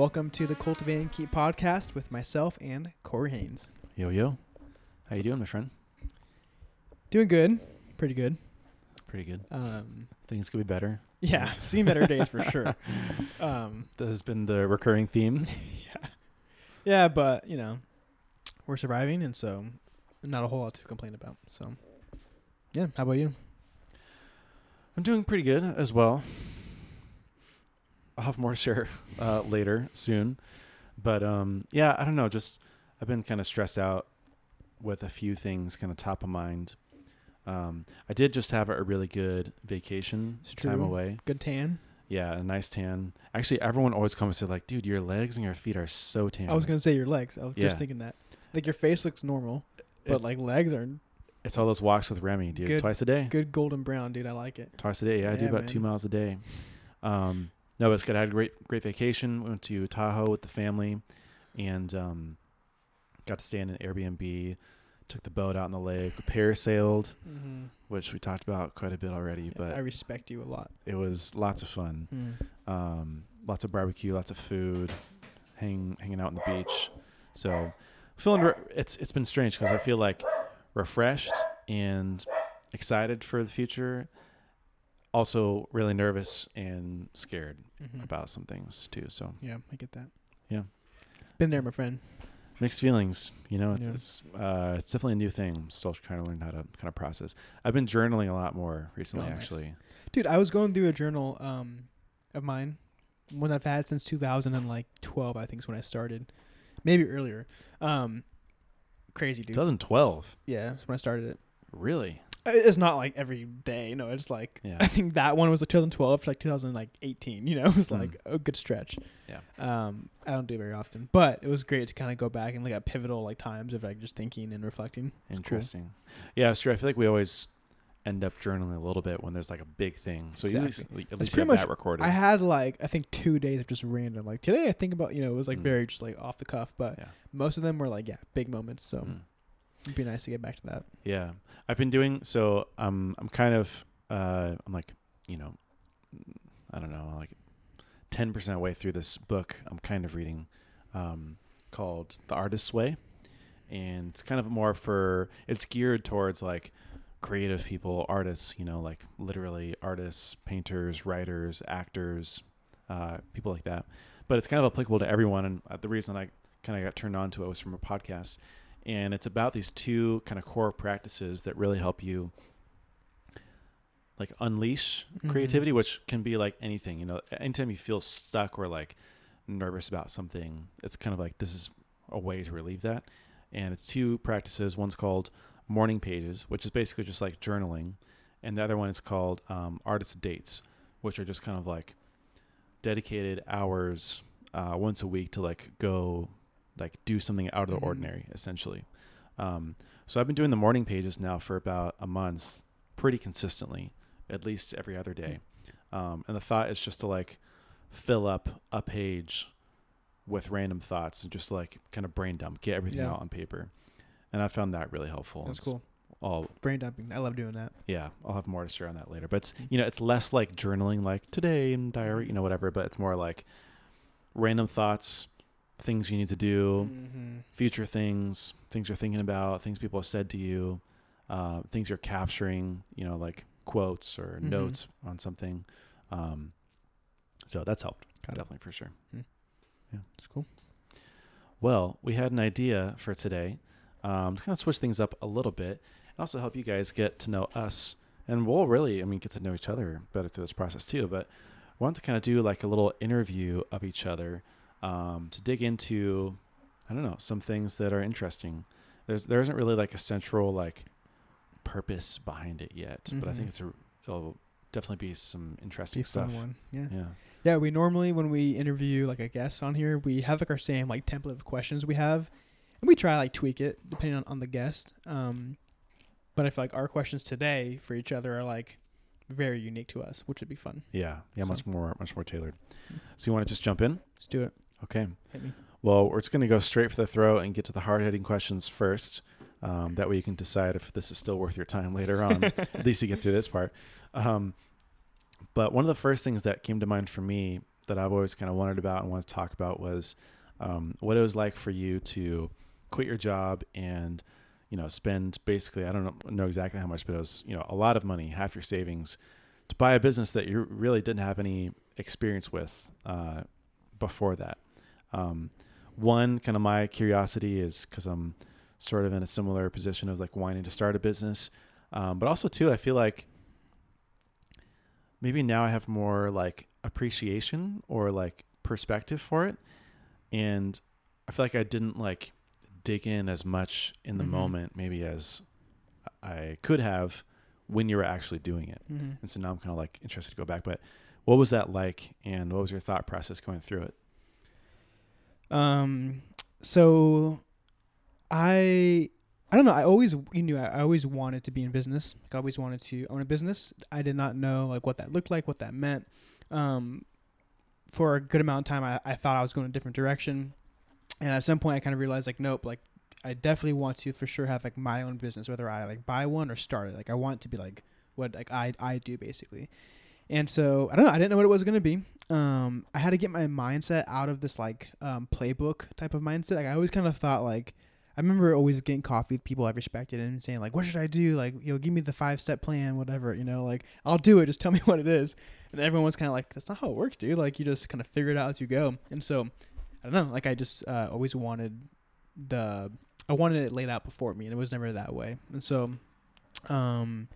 Welcome to the Cultivating and Keep podcast with myself and Corey Haynes. Yo yo, how you doing, my friend? Doing good, pretty good. Pretty good. Um, Things could be better. yeah, seen better days for sure. Um, That has been the recurring theme. yeah, yeah, but you know, we're surviving, and so not a whole lot to complain about. So, yeah. How about you? I'm doing pretty good as well. I'll have more share uh, later soon, but um, yeah, I don't know. Just I've been kind of stressed out with a few things kind of top of mind. Um, I did just have a really good vacation time away. Good tan. Yeah, a nice tan. Actually, everyone always comes and like, "Dude, your legs and your feet are so tan." I was gonna say your legs. I was Yeah. just thinking that. Like your face looks normal, but It- like legs are It's all those walks with Remy, dude. Good- Twice a day. good golden brown, dude. I like it. Twice a day. Yeah, I do Yeah, about two miles a day. Um, no, but it's good. I had a great, great vacation. We went to Tahoe with the family, and um, got to stay in an Airbnb. Took the boat out in the lake. Parasailed, Mm-hmm. which we talked about quite a bit already, but I respect you a lot. it was lots of fun. Mm. Um, lots of barbecue, lots of food, hang, hanging out on the beach. So feeling re- it's it's been strange because I feel like refreshed and excited for the future. Also, really nervous and scared Mhm. about some things too. So Yeah, I get that. Yeah. Been there, my friend. mixed feelings. You know, it's Yeah. it's, uh, it's definitely a new thing. I'm still trying to learn how to kind of process. I've been journaling a lot more recently, Oh, nice. actually. Dude, I was going through a journal um of mine, one that I've had since 2012. I think is when I started, maybe earlier. Um, crazy dude. 2012. Yeah, that's when I started it. Really? It's not like every day. No, it's like Yeah. I think that one was like 2012 to like 2018. You know, it was Mm. like a good stretch. Yeah. Um, I don't do it very often, but it was great to kind of go back and look at pivotal like times of like just thinking and reflecting. It's cool. Interesting. Yeah, it's true. I feel like we always end up journaling a little bit when there's like a big thing. So at least, at That's least you have much- that recorded. I had like I think two days of just random. Like today, I think about you know it was like Mm. very just like off the cuff, but Yeah. most of them were like yeah big moments. So Mm. It'd be nice to get back to that. Yeah, I've been doing so. Um, I'm kind of, uh, I'm like, you know, I don't know, like ten percent way through this book. I'm kind of reading, um, called The Artist's Way, and it's kind of more for. It's geared towards like creative people, artists. You know, like literally artists, painters, writers, actors, uh, people like that. But it's kind of applicable to everyone. And uh, the reason I kind of got turned on to it was from a podcast and it's about these two kind of core practices that really help you like unleash Mhm. creativity which can be like anything you know anytime you feel stuck or like nervous about something it's kind of like this is a way to relieve that. And it's two practices. One's called morning pages which is basically just like journaling. And the other one is called um, artist dates which are just kind of like dedicated hours uh, once a week to like go like do something out of the Mhm. ordinary essentially um, so i've been doing the morning pages now for about a month pretty consistently at least every other day um, and the thought is just to like fill up a page with random thoughts and just like kind of brain dump get everything Yeah. out on paper and i found that really helpful That's It's cool. all Brain dumping. I love doing that. yeah i'll have more to share on that later but it's Mm. you know it's less like journaling like today in diary you know whatever but it's more like random thoughts things you need to do Mm-hmm. future things things you're thinking about things people have said to you uh, things you're capturing you know like quotes or Mhm. notes on something um, so that's helped Got it. definitely for sure Yeah. It's cool. well we had an idea for today um, to kind of switch things up a little bit and also help you guys get to know us and we'll really i mean get to know each other better through this process too but we want to kind of do like a little interview of each other um, to dig into i don't know some things that are interesting there's there isn't really like a central like purpose behind it yet but i think it's a it'll definitely be some interesting fun stuff one. Yeah. yeah Yeah, we normally when we interview like a guest on here, we have like our same like template of questions we have, and we try like tweak it depending on, on the guest. Um, but I feel like our questions today for each other are like very unique to us, which would be fun. yeah yeah So- much more much more tailored Mm. so you want to just jump in Let's do it. Okay Hit me. Well, we're just going to go straight for the throat and get to the hard hitting questions first. Um, that way you can decide if this is still worth your time later on. At least you get through this part. Um, but one of the first things that came to mind for me that I've always kind of wondered about and wanted to talk about was um, what it was like for you to quit your job and you know spend basically I don't know, know exactly how much, but it was you know a lot of money, half your savings, to buy a business that you really didn't have any experience with uh, before that. Um, one kind of my curiosity is because I'm sort of in a similar position of like wanting to start a business, um, but also too I feel like maybe now I have more like appreciation or like perspective for it. And I feel like I didn't like dig in as much in the Mhm. moment, maybe as I could have when you were actually doing it. Mm-hmm. And so now I'm kind of like interested to go back. But what was that like? And what was your thought process going through it? Um, so I I don't know. I always you knew I, I always wanted to be in business. Like I always wanted to own a business. I did not know like what that looked like, what that meant. Um, for a good amount of time, I, I thought I was going a different direction, and at some point, I kind of realized like nope, like I definitely want to for sure have like my own business, whether I like buy one or start it. Like I want to be like what like I I do basically. And so I don't know. I didn't know what it was gonna be. Um, I had to get my mindset out of this like um, playbook type of mindset. Like I always kind of thought like I remember always getting coffee with people I respected and saying like, "What should I do? Like, you know, give me the five step plan, whatever. You know, like I'll do it. Just tell me what it is." And everyone was kind of like, "That's not how it works, dude. Like you just kind of figure it out as you go." And so I don't know. Like I just uh, always wanted the I wanted it laid out before me, and it was never that way. And so, um,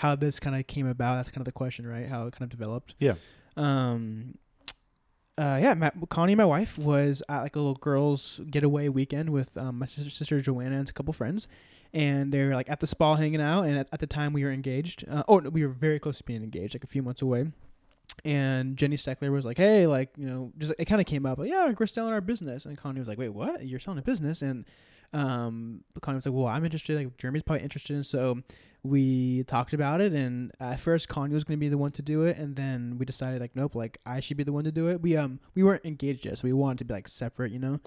how this kind of came about, that's kind of the question, right? How it kind of developed. Yeah. Um, uh, yeah, my, Connie, my wife, was at like a little girls' getaway weekend with um, my sister, sister Joanna and a couple friends, and they were like at the spa hanging out. And at, at the time, we were engaged. Uh, oh, no, we were very close to being engaged, like a few months away. And Jenny Steckler was like, "Hey, like you know, just it kind of came up, like, yeah, we're selling our business." And Connie was like, "Wait, what? You're selling a business?" And um, Connie was like, "Well, I'm interested. Like, Jeremy's probably interested." And so we talked about it. And at first, Connie was going to be the one to do it, and then we decided like, nope, like I should be the one to do it. We um we weren't engaged yet, so we wanted to be like separate, you know.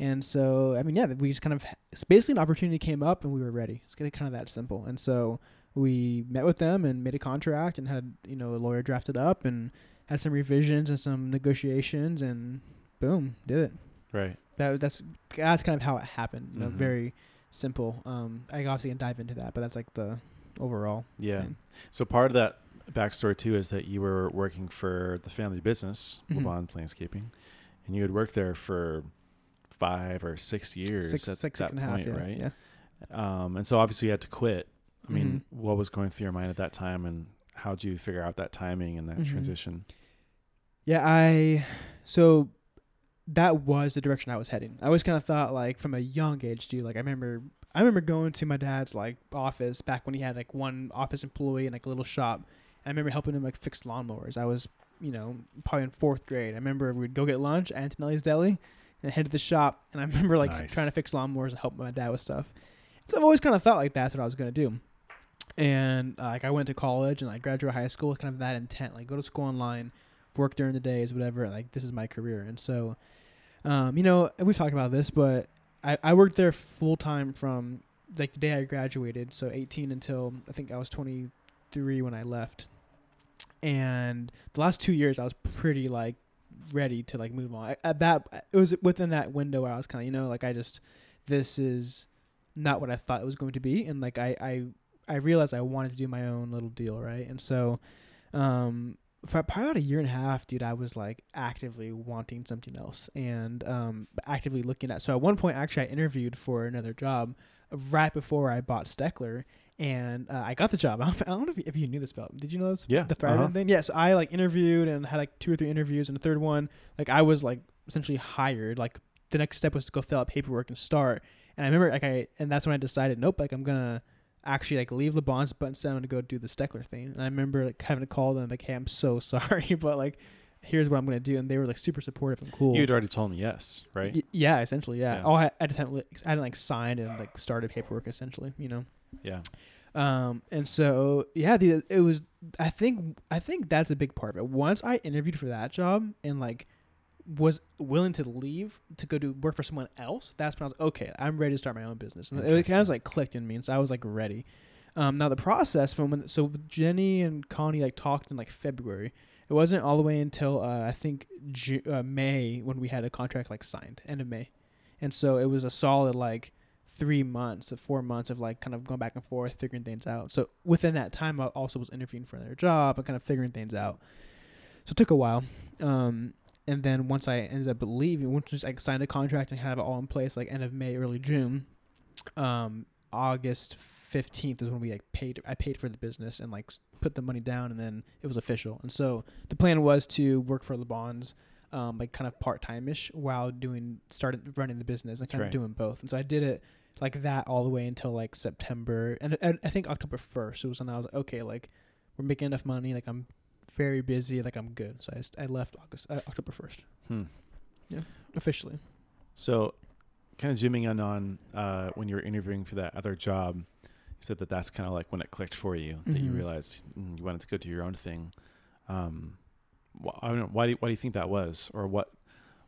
And so I mean, yeah, we just kind of it's basically an opportunity came up, and we were ready. It's kind of kind of that simple. And so we met with them and made a contract and had you know a lawyer drafted up and had some revisions and some negotiations and boom did it Right. that that's that's kind of how it happened you know Mhm. very simple um i obviously can dive into that but that's like the overall Yeah. thing. So part of that backstory too is that you were working for the family business, Mhm. Le Bon Landscaping, and you had worked there for five or six years six at six that and a half point, yeah, right? yeah Um, and so obviously you had to quit. I mean, Mhm. what was going through your mind at that time, and how did you figure out that timing and that Mhm. transition? Yeah, I so that was the direction I was heading. I always kind of thought like from a young age, dude. Like I remember, I remember going to my dad's like office back when he had like one office employee and like a little shop. And I remember helping him like fix lawnmowers. I was, you know, probably in fourth grade. I remember we'd go get lunch at Antonelli's Deli and head to the shop. And I remember like Nice. trying to fix lawnmowers and help my dad with stuff. So I've always kind of thought like that's what I was gonna do. And uh, like I went to college and like graduated high school with kind of that intent, like go to school online, work during the days, whatever. Like this is my career. And so, um, you know, we've talked about this, but I, I worked there full time from like the day I graduated, so 18 until I think I was 23 when I left. And the last two years, I was pretty like ready to like move on. At that, it was within that window where I was kind of, you know, like I just, this is not what I thought it was going to be, and like I, I, I realized I wanted to do my own little deal, right? And so, um, for probably about a year and a half, dude, I was like actively wanting something else and um, actively looking at. So at one point, actually, I interviewed for another job right before I bought Steckler, and uh, I got the job. I don't, I don't know if you, if you knew this about. Did you know this? Yeah, the Thriven uh-huh. thing. Yes, I like interviewed and had like two or three interviews, and the third one, like I was like essentially hired. Like the next step was to go fill out paperwork and start. And I remember like I, and that's when I decided, nope, like I'm gonna actually like leave Le Bon's but instead I'm gonna go do the Steckler thing. And I remember like having to call them like, hey, I'm so sorry, but like here's what I'm gonna do, and they were like super supportive and cool. You'd already told me yes, right? Y- yeah, essentially, yeah. Yeah. Oh, I, I just hadn't, I hadn't like signed and like started paperwork, essentially, you know. yeah. Um, and so yeah, the it was. I think I think that's a big part of it. Once I interviewed for that job and like was willing to leave to go do work for someone else, that's when I was okay. I'm ready to start my own business. And it kind of like clicked in me, and so I was like ready. Um, now the process from when so Jenny and Connie like talked in like February, It wasn't all the way until uh, I think Ju- uh, May when we had a contract like signed, end of May, and so it was a solid like three months of four months of like kind of going back and forth, figuring things out. So within that time, I also was interviewing for another job and kind of figuring things out. So it took a while. Um, and then once I ended up leaving, once I signed a contract and had it all in place, like end of May, early June, um, August fifteenth is when we like paid. I paid for the business and like put the money down, and then it was official. And so the plan was to work for Le Bon's, um, like kind of part time ish, while doing started running the business and kind right. of doing both. And so I did it like that all the way until like September, and, and I think October first. It was when I was like, okay, like we're making enough money, like I'm very busy, like I'm good. So I, st- I left August uh, October first Hmm. officially. So, kind of zooming in on uh, when you were interviewing for that other job, you said that that's kind of like when it clicked for you that you Mhm. realized mm, you wanted to go do your own thing. Um, wh- I don't know why. Do you, why do you think that was, or what?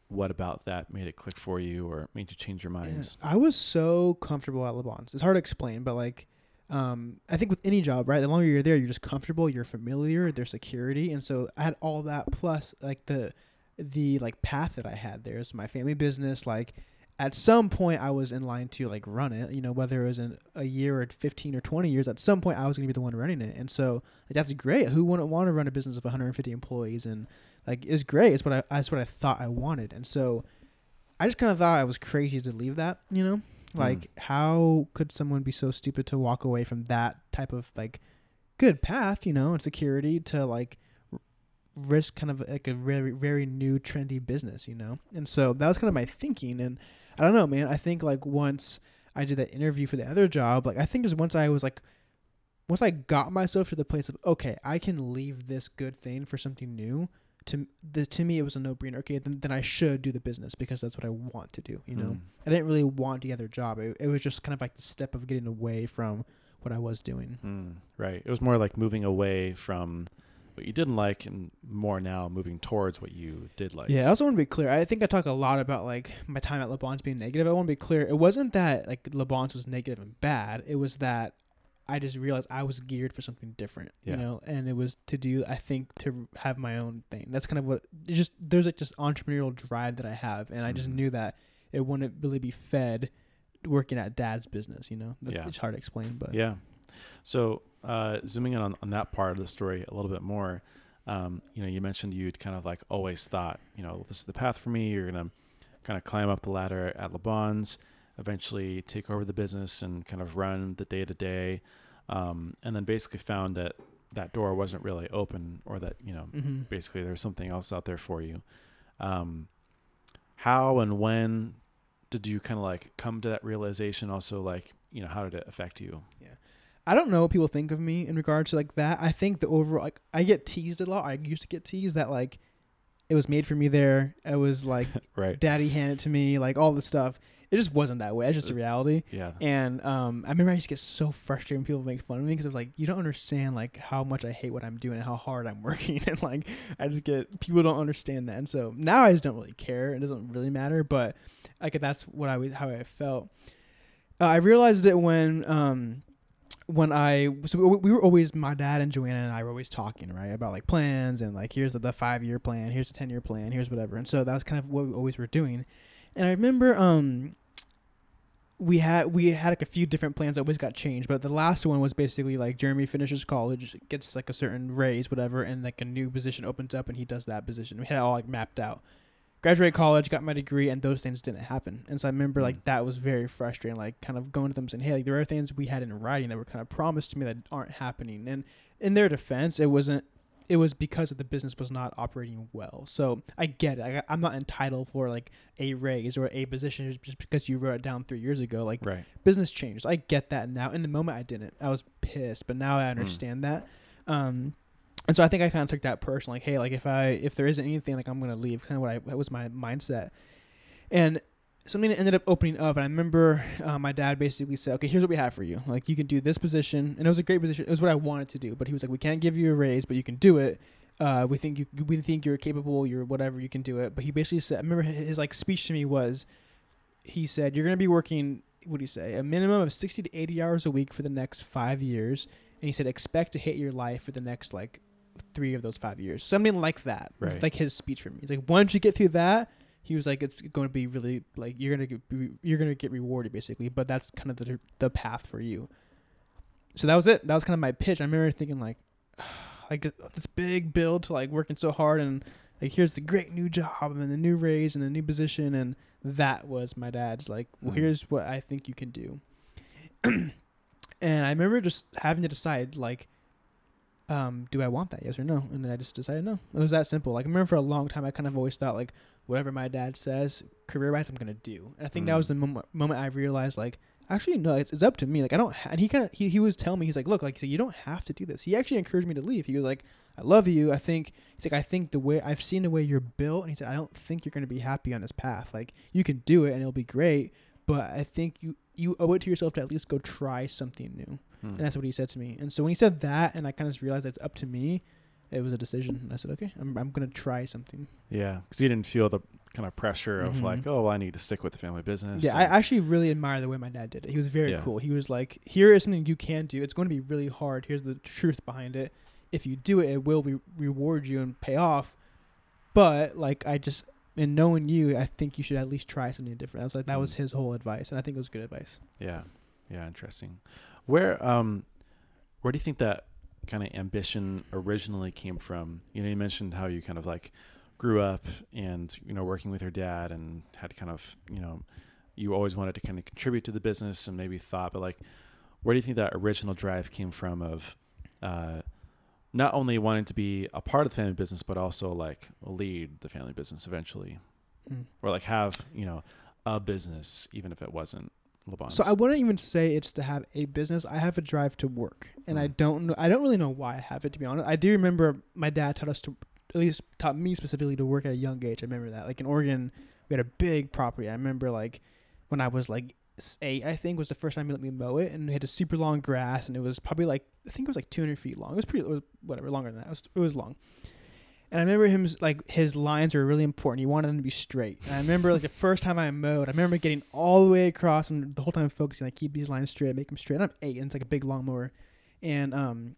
What about that made it click for you, or made you change your Yeah. I was so comfortable at Le Bon's. It's hard to explain, but like, um, I think with any job, right? The longer you're there, you're just comfortable. You're familiar. There's security, and so I had all that plus like the the like path that I had there is my family business. Like, at some point, I was in line to like run it. You know, whether it was in a year or fifteen or twenty years, at some point, I was gonna be the one running it, and so like that's great. Who wouldn't want to run a business of 150 employees and like it's great. It's what I that's what I thought I wanted, and so I just kind of thought I was crazy to leave that. You know, Mm. like how could someone be so stupid to walk away from that type of like good path, you know, and security to like r- risk kind of like a very very new trendy business, you know? And so that was kind of my thinking and I don't know, man. I think like once I did that interview for the other job, like I think just once I was like once I got myself to the place of okay, I can leave this good thing for something new. To the to me, it was a no brainer. Okay, then then I should do the business because that's what I want to do. You know, Mm. I didn't really want the other job. It, it was just kind of like the step of getting away from what I was doing. Mm, right. It was more like moving away from what you didn't like, and more now moving towards what you did like. yeah, I also want to be clear. I think I talk a lot about like my time at Le Bon's being negative. I want to be clear. It wasn't that like Le Bon's was negative and bad. It was that I just realized I was geared for something different. Yeah. You know, and it was to do. I think to have my own thing. That's kind of what. Just there's like just entrepreneurial drive that I have, and I just Mhm. knew that it wouldn't really be fed working at dad's business. You know, that's Yeah. it's hard to explain, but Yeah. So uh, zooming in on, on that part of the story a little bit more, um, you know, you mentioned you'd kind of like always thought, you know, this is the path for me. You're gonna kind of climb up the ladder at Le Bon's, eventually take over the business and kind of run the day to day, and then basically found that that door wasn't really open, or that you know, hmm basically there's something else out there for you. Um, how and when did you kind of like come to that realization? Also, like, you know, how did it affect you? Yeah. I don't know what people think of me in regards to like that. I think the overall like I get teased a lot. I used to get teased that like it was made for me there. It was like Right. daddy handed to me, like all this stuff. It just wasn't that way. It's just a It's- reality. Yeah. And um, I remember I used to get so frustrated when people make fun of me because I was like, you don't understand like how much I hate what I'm doing and how hard I'm working, and like I just get people don't understand that. And so now I just don't really care. It doesn't really matter. But like that's what I was how I felt. Uh, I realized it when um when I so we, we were always my dad and Joanna and I were always talking right about like plans and like here's the, the five year plan, here's the ten year plan, here's whatever. And so that was kind of what we always were doing. And I remember um we had we had like a few different plans that always got changed, but the last one was basically like Jeremy finishes college, gets like a certain raise, whatever, and like a new position opens up and he does that position. We had it all like mapped out. Graduate college, got my degree, and those things didn't happen. And so I remember like Mm. that was very frustrating. Like kind of going to them saying, "Hey, like there are things we had in writing that were kind of promised to me that aren't happening." And in their defense, it wasn't. It was because of the business was not operating well. So I get it. I, I'm not entitled for like a raise or a position just because you wrote it down three years ago. Like Right. business changed. I get that now. In the moment, I didn't. I was pissed, but now I understand that. Um, and so I think I kind of took that personally. Like, hey, like if I if there isn't anything, like I'm gonna leave. Kind of what I that was my mindset. And something that ended up opening up. And I remember uh, my dad basically said, "Okay, here's what we have for you. Like you can do this position, and it was a great position. It was what I wanted to do. But he was like, we can't give you a raise, but you can do it." Uh, we think you we think you're capable, you're whatever, you can do it. But he basically said, I remember his, his like speech to me was, he said, "You're gonna be working. What do you say? A minimum of 60 to 80 hours a week for the next five years." And he said, "Expect to hate your life for the next like three of those five years. Something like that. Right. Like his speech for me. He's like, once you get through that, he was like, it's going to be really like you're gonna get you're gonna get rewarded basically, but that's kind of the the path for you. So that was it. That was kind of my pitch. I remember thinking like, like this big build to like working so hard and like here's the great new job and the new raise and the new position and that was my dad's like well Mhm. here's what i think you can do and i remember just having to decide like um do i want that yes or no and then i just decided no it was that simple like i remember for a long time i kind of always thought like whatever my dad says career wise i'm gonna do. And i think that was Mm. the moment, moment i realized like actually no it's, it's up to me. Like i don't ha-. and he kind of he, he was telling me he's like look like said, you don't have to do this. He actually encouraged me to leave. He was like i love you. I think he's like i think the way i've seen the way you're built and he said i don't think you're going to be happy on this path. Like you can do it and it'll be great but i think you you owe it to yourself to at least go try something new. Hmm. and that's what he said to me. And so when he said that and i kind of realized that it's up to me it was a decision and i said okay i'm, I'm going to try something Yeah, because you didn't feel the kind of pressure of Mhm. like, oh, well, I need to stick with the family business. Yeah, I actually really admire the way my dad did it. He was very Yeah. cool. He was like, "Here is something you can do. It's going to be really hard. Here's the truth behind it. If you do it, it will re- reward you and pay off. But like, I just in knowing you, I think you should at least try something different." I was like, that was Mm. his whole advice, and I think it was good advice. Yeah, yeah, interesting. Where um, where do you think that kind of ambition originally came from? You know, you mentioned how you kind of like grew up and you know working with your dad and had kind of you know you always wanted to kind of contribute to the business and maybe thought, but like, where do you think that original drive came from of uh, not only wanting to be a part of the family business, but also like lead the family business eventually, Mm. or like have you know a business even if it wasn't Le Bon's. So I wouldn't even say it's to have a business. I have a drive to work, and I Mm. don't know. I don't really know why I have it. To be honest, I do remember my dad taught us to, at least taught me specifically to work at a young age. I remember that. Like in Oregon, we had a big property. I remember like when I was like eight, I think was the first time he let me mow it, and we had a super long grass, and it was probably like I think it was like 200 feet long. It was pretty, it was whatever, longer than that. It was, it was long. And I remember him like his lines were really important. He wanted them to be straight. And I remember like the first time I mowed, I remember getting all the way across and the whole time focusing like keep these lines straight, make them straight. And I'm eight, and it's like a big lawnmower, and um,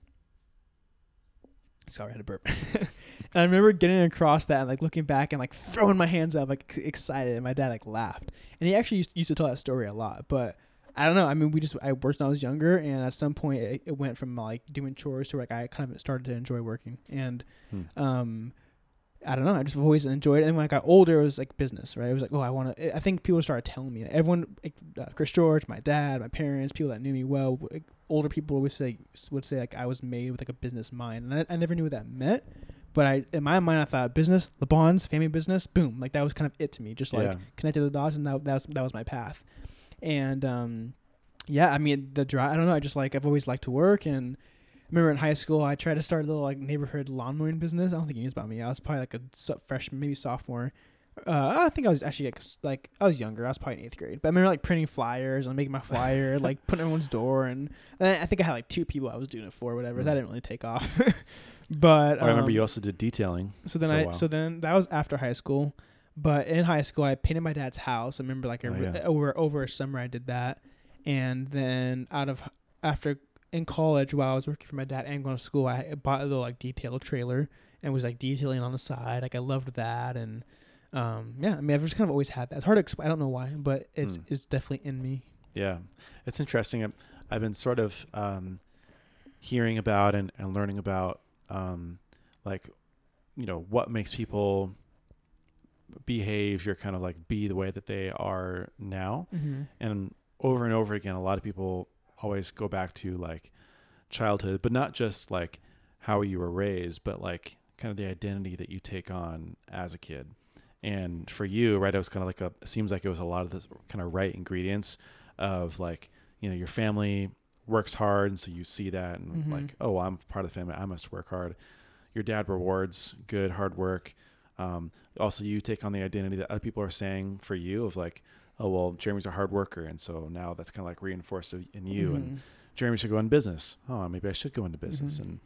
sorry, I had a burp. and I remember getting across that and like looking back and like throwing my hands up like excited, and my dad like laughed. And he actually used, used to tell that story a lot, but. I don't know. I mean, we just I worked when I was younger, and at some point it, it went from like doing chores to like I kind of started to enjoy working, and Hmm. um I don't know. I just always enjoyed it. And when I got older, it was like business, right? It was like, oh, I want to. I think people started telling me. Everyone, like, uh, Chris George, my dad, my parents, people that knew me well, like, older people would say would say like I was made with like a business mind, and I, I never knew what that meant. But I, in my mind, I thought business, Le Bon's family business, boom, like that was kind of it to me. Just like Yeah. connected the dots, and that that was that was my path. And um, yeah, I mean the drive. I don't know. I just like I've always liked to work and remember in high school I tried to start a little like neighborhood lawn mowing business. I don't think you knew about me. I was probably like a so- freshman, maybe sophomore. Uh, I think I was actually like, like I was younger. I was probably in eighth grade, but I remember like printing flyers and making my flyer, like putting on everyone's door, and, and I think I had like two people I was doing it for, whatever. That Mm. didn't really take off. but I remember um, you also did detailing. so then I so then that was after high school, but in high school I painted my dad's house. I remember like Oh, yeah. over over a summer I did that, and then out of after in college while I was working for my dad and going to school, I bought a little like detail trailer and was like detailing on the side. Like I loved that, and um yeah, I mean I've just kind of always had that. It's hard to explain. I don't know why, but it's Hmm. it's definitely in me. Yeah, it's interesting. I've, I've been sort of um, hearing about and, and learning about um, like you know what makes people behave you're kind of like be the way that they are now Mm-hmm. and over and over again a lot of people always go back to like childhood but not just like how you were raised but like kind of the identity that you take on as a kid and for you right it was kind of like a it seems like it was a lot of this kind of right ingredients of like you know your family works hard and so you see that and Mhm. like oh i'm part of the family i must work hard your dad rewards good hard work um, also you take on the identity that other people are saying for you of like oh well jeremy's a hard worker and so now that's kind of like reinforced in you and Mm-hmm. jeremy should go in business oh maybe i should go into business Mhm. and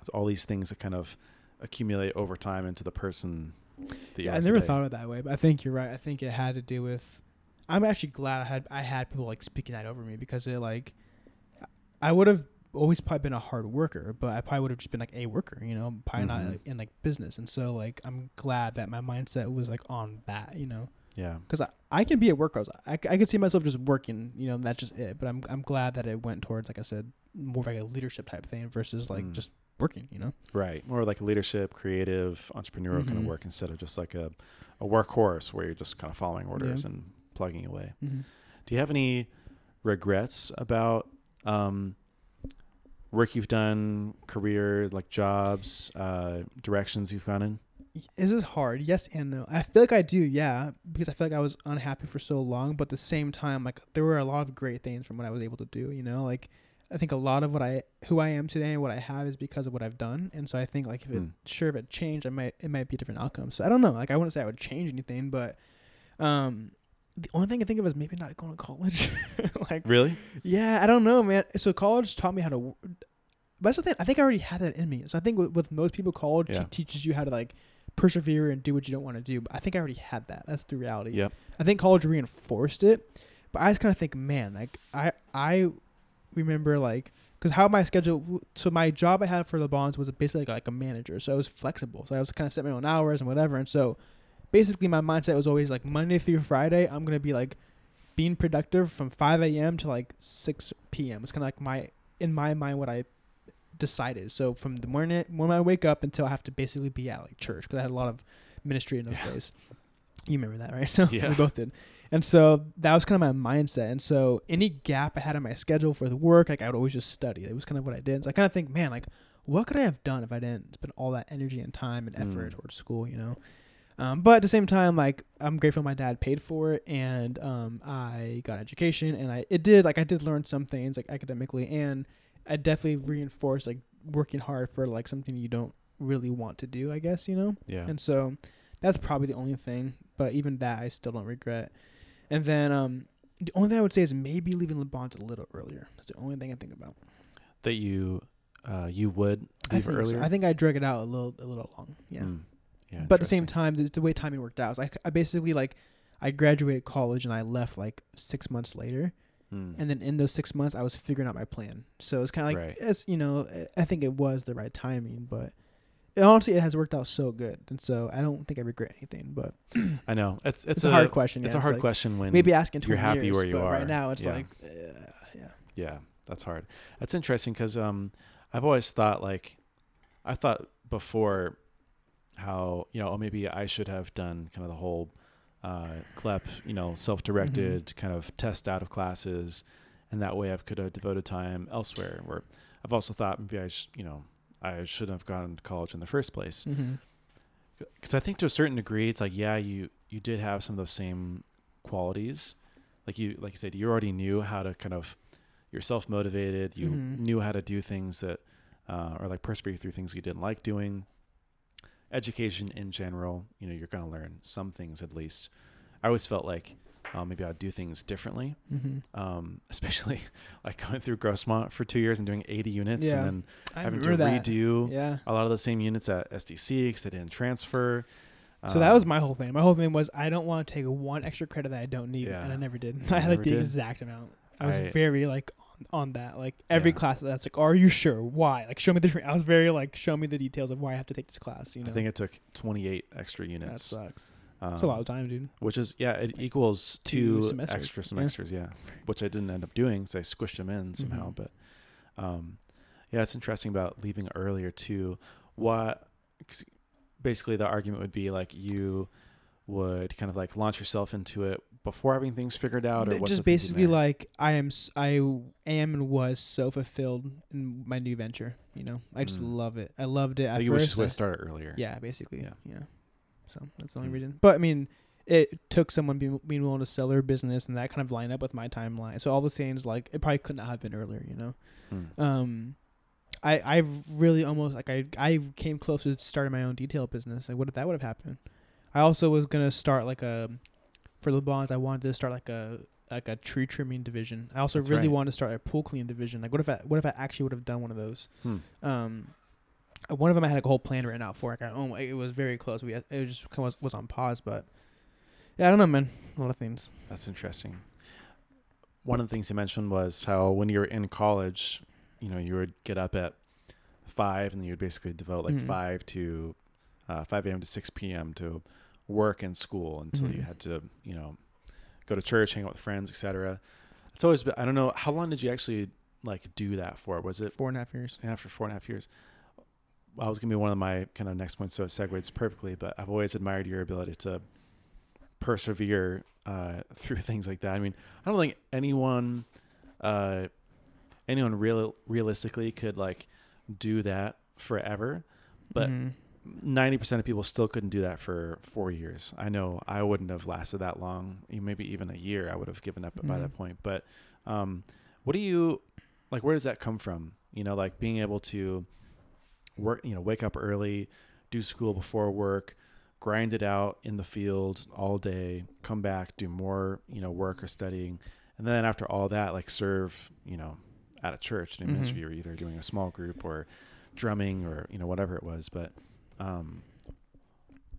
it's all these things that kind of accumulate over time into the person that you Yeah, I never today. thought of it that way, but I think you're right. I think it had to do with. I'm actually glad I had I had people like speaking that over me because it like, I would have always probably been a hard worker, but I probably would have just been like a worker, you know, probably not Mhm. like, in like business. And so like I'm glad that my mindset was like on that, you know, Yeah. because I, I can be a worker. I, I could see myself just working, you know, and that's just it. But I'm I'm glad that it went towards like I said, more of like a leadership type thing versus like Mm. just working, you know. Right. More like a leadership, creative, entrepreneurial kind of work instead of just like a, a workhorse where you're just kind of following orders Yeah. and plugging away. Mm-hmm. Do you have any regrets about um, work you've done, career, like jobs, uh, directions you've gone in? Is this hard. Yes and no. I feel like I do, yeah, because I feel like I was unhappy for so long, but at the same time, like there were a lot of great things from what I was able to do. You know, like I think a lot of what I, who I am today, and what I have is because of what I've done. And so I think like if it, Hmm. sure, if it changed, I might, it might be a different outcome. So I don't know. Like I wouldn't say I would change anything, but um, the only thing I think of is maybe not going to college. like Really? yeah, I don't know, man. So college taught me how to. But that's the thing. I think I already had that in me. So I think with, with most people, college Yeah. te- teaches you how to like persevere and do what you don't want to do. But I think I already had that. That's the reality. Yep. I think college reinforced it. But I just kind of think, man, like I I remember like because how my schedule. So my job I had for Le Bon's was basically like, like a manager. So I was flexible. So I was kind of setting my own hours and whatever. And so basically my mindset was always like Monday through Friday, I'm gonna be like being productive from 5 a.m. to like 6 p.m. It's kind of like my in my mind what I decided. So from the morning when I wake up until I have to basically be at like church because I had a lot of ministry in those Yeah. days. You remember that, right? So Yeah. we both did. And so that was kind of my mindset. And so any gap I had in my schedule for the work, like I would always just study. It was kind of what I did. So I kind of think, man, like what could I have done if I didn't spend all that energy and time and effort Mm. towards school, you know? Um, but at the same time, like I'm grateful my dad paid for it, and um, I got education, and I it did like I did learn some things like academically, and I definitely reinforced like working hard for like something you don't really want to do, I guess you know. Yeah. And so that's probably the only thing. But even that, I still don't regret. And then um, the only thing I would say is maybe leaving Le Bon a little earlier. That's the only thing I think about. that you uh, you would I leave so. earlier. I think I drug it out a little a little long. Yeah. Mm. Yeah. but at the same time, the, the way timing worked out, was I, I basically like I graduated college and I left like six months later, Mm. and then in those six months, I was figuring out my plan. So it's kind of like Right. it's you know I think it was the right timing, but it, honestly, it has worked out so good, and so I don't think I regret anything. But I know it's it's, it's, a, hard question. It's yeah. a hard like, question when Maybe asking you're happy years, where you are. Right now, it's Yeah. like uh, yeah. Yeah, that's hard. That's interesting because um, I've always thought like, I thought before how you know oh maybe I should have done kind of the whole uh, CLEP you know self-directed Mm-hmm. kind of test out of classes, and that way I could have devoted time elsewhere. Where I've also thought maybe I sh- you know I shouldn't have gone to college in the first place Mm-hmm. because I think to a certain degree, it's like yeah, you you did have some of those same qualities, like you like you said, you already knew how to kind of you're self motivated. You Mhm. knew how to do things that uh, or like persevere through things you didn't like doing. Education in general, you know, you're gonna learn some things at least. I always felt like uh, maybe I'd do things differently, Mm-hmm. um, especially like going through Grossmont for two years and doing 80 units Yeah. and then I having to that. redo Yeah. a lot of the same units at SDC because they didn't transfer. So that was Um, my whole thing. My whole thing was I don't want to take one extra credit that I don't need, Yeah. and I never did. You I had like the did? exact amount. I was I- very like on, that. Like every Yeah. class that's like, are you sure? Why? Like show me the. I was very like, show me the details of why I have to take this class. You know, I think it took 28 extra units. that sucks. Um, It's a lot of time, dude. Which is yeah, it equals Two two, semesters. extra Yeah. semesters. Yeah. which I didn't end up doing, so I squished them in somehow. Mhm. But um, yeah, it's interesting about leaving earlier too. What basically the argument would be like you would kind of like launch yourself into it before having things figured out, or just basically like I am. I am and was so fulfilled in my new venture. You know, I just Mm. love it. I loved it at you wish first. you would I- have started earlier. Yeah, basically. Yeah. Yeah. So that's the only Hmm. reason. But I mean, it took someone being, being willing to sell their business and that kind of line up with my timeline. So all the saying is like it probably couldn't have been earlier, you know. Mm. Um, I I've really almost like I I came close to starting my own detail business. Like what if that would have happened? I also was gonna start like a for Le Bon's. I wanted to start like a like a tree trimming division. I also That's really right. wanted to start a pool cleaning division. Like what if I what if I actually would have done one of those? Hmm. um uh, one of them I had like a whole plan written out for. Like, I, my- it was very close. We had, it just kind of was, was on pause, but yeah, I don't know, man. A lot of things. That's interesting. One of the things you mentioned was how when you were in college, you know you would get up at five and you would basically devote like Mhm. five to uh, five a.m. to six p.m. to work and school until you Mhm. had to you know go to church, hang out with friends, etc. It's always been, I don't know how long did you actually like do that for? Was it Four and a half years. yeah, for four and a half years. I was gonna be one of my kind of next points, so it segues perfectly. But I've always admired your ability to persevere uh, through things like that. I mean, I don't think anyone, uh, anyone real realistically could like do that forever. But Mhm. Ninety percent of people still couldn't do that for four years. I know I wouldn't have lasted that long. Maybe even a year, I would have given up by that Mhm. point. But um, what do you like? Where does that come from? You know, like being able to work. You know, wake up early, do school before work, grind it out in the field all day, come back, do more. You know, work or studying, and then after all that, like serve. You know, at a church in Mhm. ministry, or either doing a small group or drumming or you know whatever it was. But um,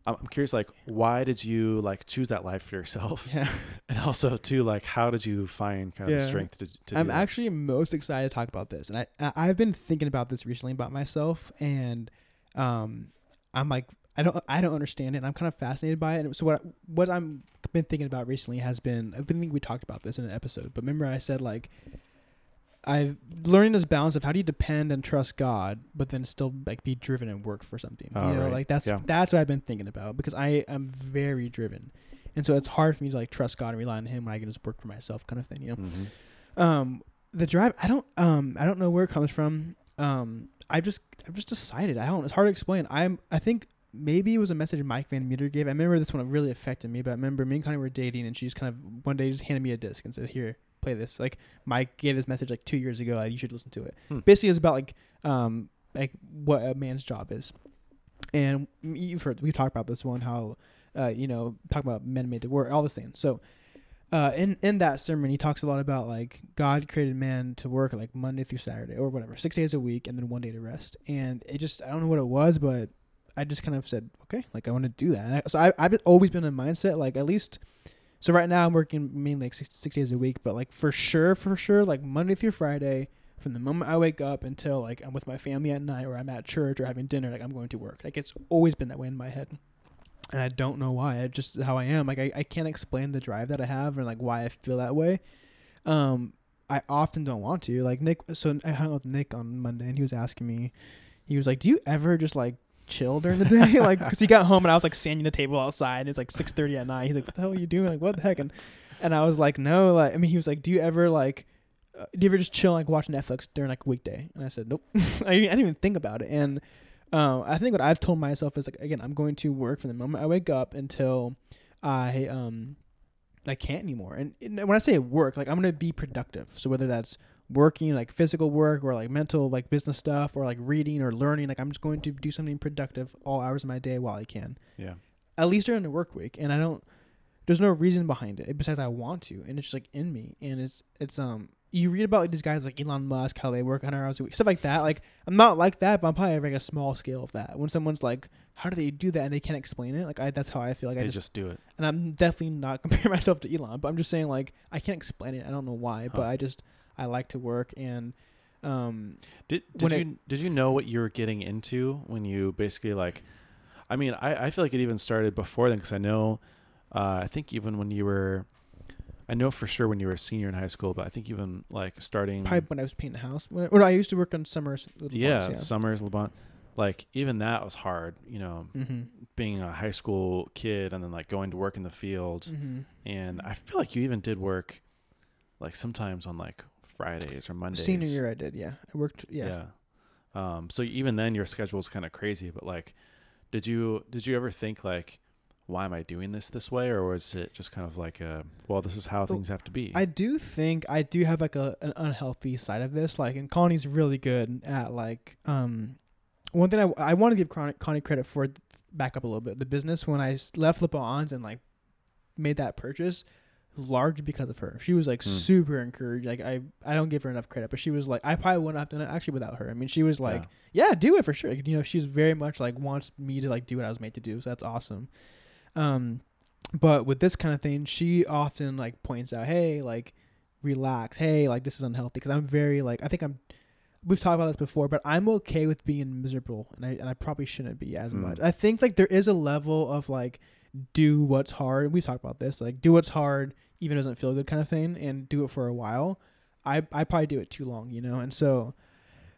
I'm curious, like, why did you like choose that life for yourself, Yeah. and also too, like, how did you find kind of the strength to? to I'm actually most excited to talk about this, and I I- I've been thinking about this recently about myself, and um, I'm like I don't I don't understand it. and I'm kind of fascinated by it. And so what what I'm been thinking about recently has been I've been thinking we talked about this in an episode, but remember I said like I've learning this balance of how do you depend and trust God, but then still like be driven and work for something. Oh, you know, right. like that's Yeah. that's what I've been thinking about because I am very driven, and so it's hard for me to like trust God and rely on Him when I can just work for myself, kind of thing. You know Mhm. um the drive i don't um i don't know where it comes from um i just i've just decided i don't it's hard to explain i'm i think maybe it was a message mike van meter gave i remember this one really affected me but i remember me and connie were dating and she just kind of one day just handed me a disc and said here play this like mike gave this message like two years ago like, you should listen to it Hmm. basically it's about like um like what a man's job is and you've heard we talked about this one how uh you know talk about men made to work all this thing so uh, in in that sermon, he talks a lot about like God created man to work like Monday through Saturday or whatever, six days a week, and then one day to rest. And it just I don't know what it was, but I just kind of said okay, like I want to do that. I- So I I've always been in a mindset like at least. So right now I'm working mainly like six, six days a week, but like for sure, for sure, like Monday through Friday, from the moment I wake up until like I'm with my family at night or I'm at church or having dinner, like I'm going to work. Like it's always been that way in my head and I don't know why. It's just how I am. Like I, I can't explain the drive that I have and like why I feel that way. Um, I often don't want to. Like Nick, so I hung out with Nick on Monday, and he was asking me, he was like, "Do you ever just like chill during the day?" like, cause he got home and I was like standing the table outside, and it's like six thirty at night. He's like, "What the hell are you doing? Like, what the heck?" And and I was like, "No." Like, I mean, he was like, "Do you ever like?" Uh, do you ever just chill like watch Netflix during like a weekday? And I said, nope. I, didn't, I didn't even think about it. And um, I think what I've told myself is like again, I'm going to work from the moment I wake up until I um I can't anymore. And, and when I say work, like I'm gonna be productive. So whether that's working like physical work or like mental like business stuff or like reading or learning, like I'm just going to do something productive all hours of my day while I can. Yeah. At least during the work week. And I don't there's no reason behind it besides I want to and it's just like in me. And it's it's um you read about like these guys like Elon Musk, how they work 100 hours a week, stuff like that. Like I'm not like that, but I'm probably like a small scale of that. When someone's like, "How do they do that?" and they can't explain it, like I, that's how I feel. Like they I just, just, do it. and I'm definitely not comparing myself to Elon, but I'm just saying like I can't explain it. I don't know why, but I just I like to work and um Did did it- you did you know what you were getting into when you basically like? I mean, I, I feel like it even started before then because I know, uh, I think even when you were, I know for sure when you were a senior in high school, but I think even like starting, probably when I was painting the house. When I, when I used to work on summers. the yeah, summers, Le Bon, like even that was hard. You know. Mm-hmm. being a high school kid and then like going to work in the field, Mm-hmm. and I feel like you even did work, like sometimes on like Fridays or Mondays. Senior year, I did. Yeah, I worked. Yeah. Yeah. Um, so even then your schedule is kind of crazy, but like, did you, did you ever think like, why am I doing this this way? Or was it just kind of like, a, well, this is how things have to be. I do think I do have like a an unhealthy side of this. Like, and Connie's really good at like um, one thing I I want to give Connie, Connie credit for. Back up a little bit. The business when I left Le Bon's and like made that purchase, large because of her. She was like Hmm. super encouraged. Like I I don't give her enough credit, but she was like I probably wouldn't have done it actually without her. I mean, she was like yeah, do it for sure. Like, you know, she's very much like wants me to like do what I was made to do. So that's awesome. Um, but with this kind of thing, she often like points out, hey, like relax, hey, like this is unhealthy. Because I'm very like I think I'm we've talked about this before, but I'm okay with being miserable, and I and I probably shouldn't be as Hmm. much. I think like there is a level of like do what's hard. We've talked about this, like do what's hard, even doesn't feel good, kind of thing, and do it for a while. I I probably do it too long, you know, and so,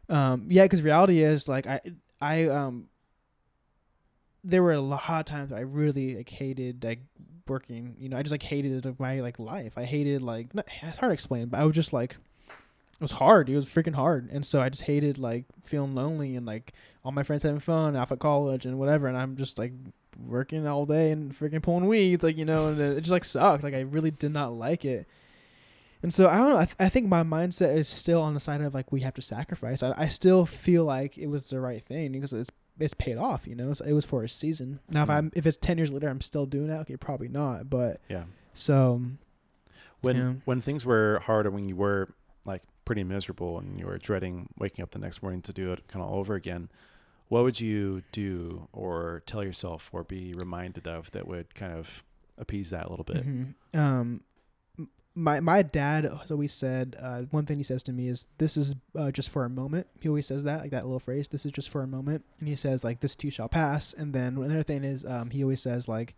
um, yeah, because reality is like I I um. There were a lot of times I really like hated like working. You know, I just like hated my like life. I hated like not, it's hard to explain, but I was just like it was hard. It was freaking hard, and so I just hated like feeling lonely and like all my friends having fun off at college and whatever, and I'm just like working all day and freaking pulling weeds, like you know, and it just like sucked. Like I really did not like it, and so I don't know. I, th- I think my mindset is still on the side of like we have to sacrifice. I, I still feel like it was the right thing because it's it's paid off. You know, it's, it was for a season. Now if Mm. I'm if it's ten years later, I'm still doing that. Okay, probably not, but Yeah. so When when things were hard or when you were like pretty miserable and you were dreading waking up the next morning to do it kind of all over again, what would you do or tell yourself or be reminded of that would kind of appease that a little bit? Mhm. Um, my my dad has always said uh, one thing he says to me is this is uh, just for a moment. He always says that like that little phrase. This is just for a moment, and he says like this too shall pass. And then another thing is um, he always says like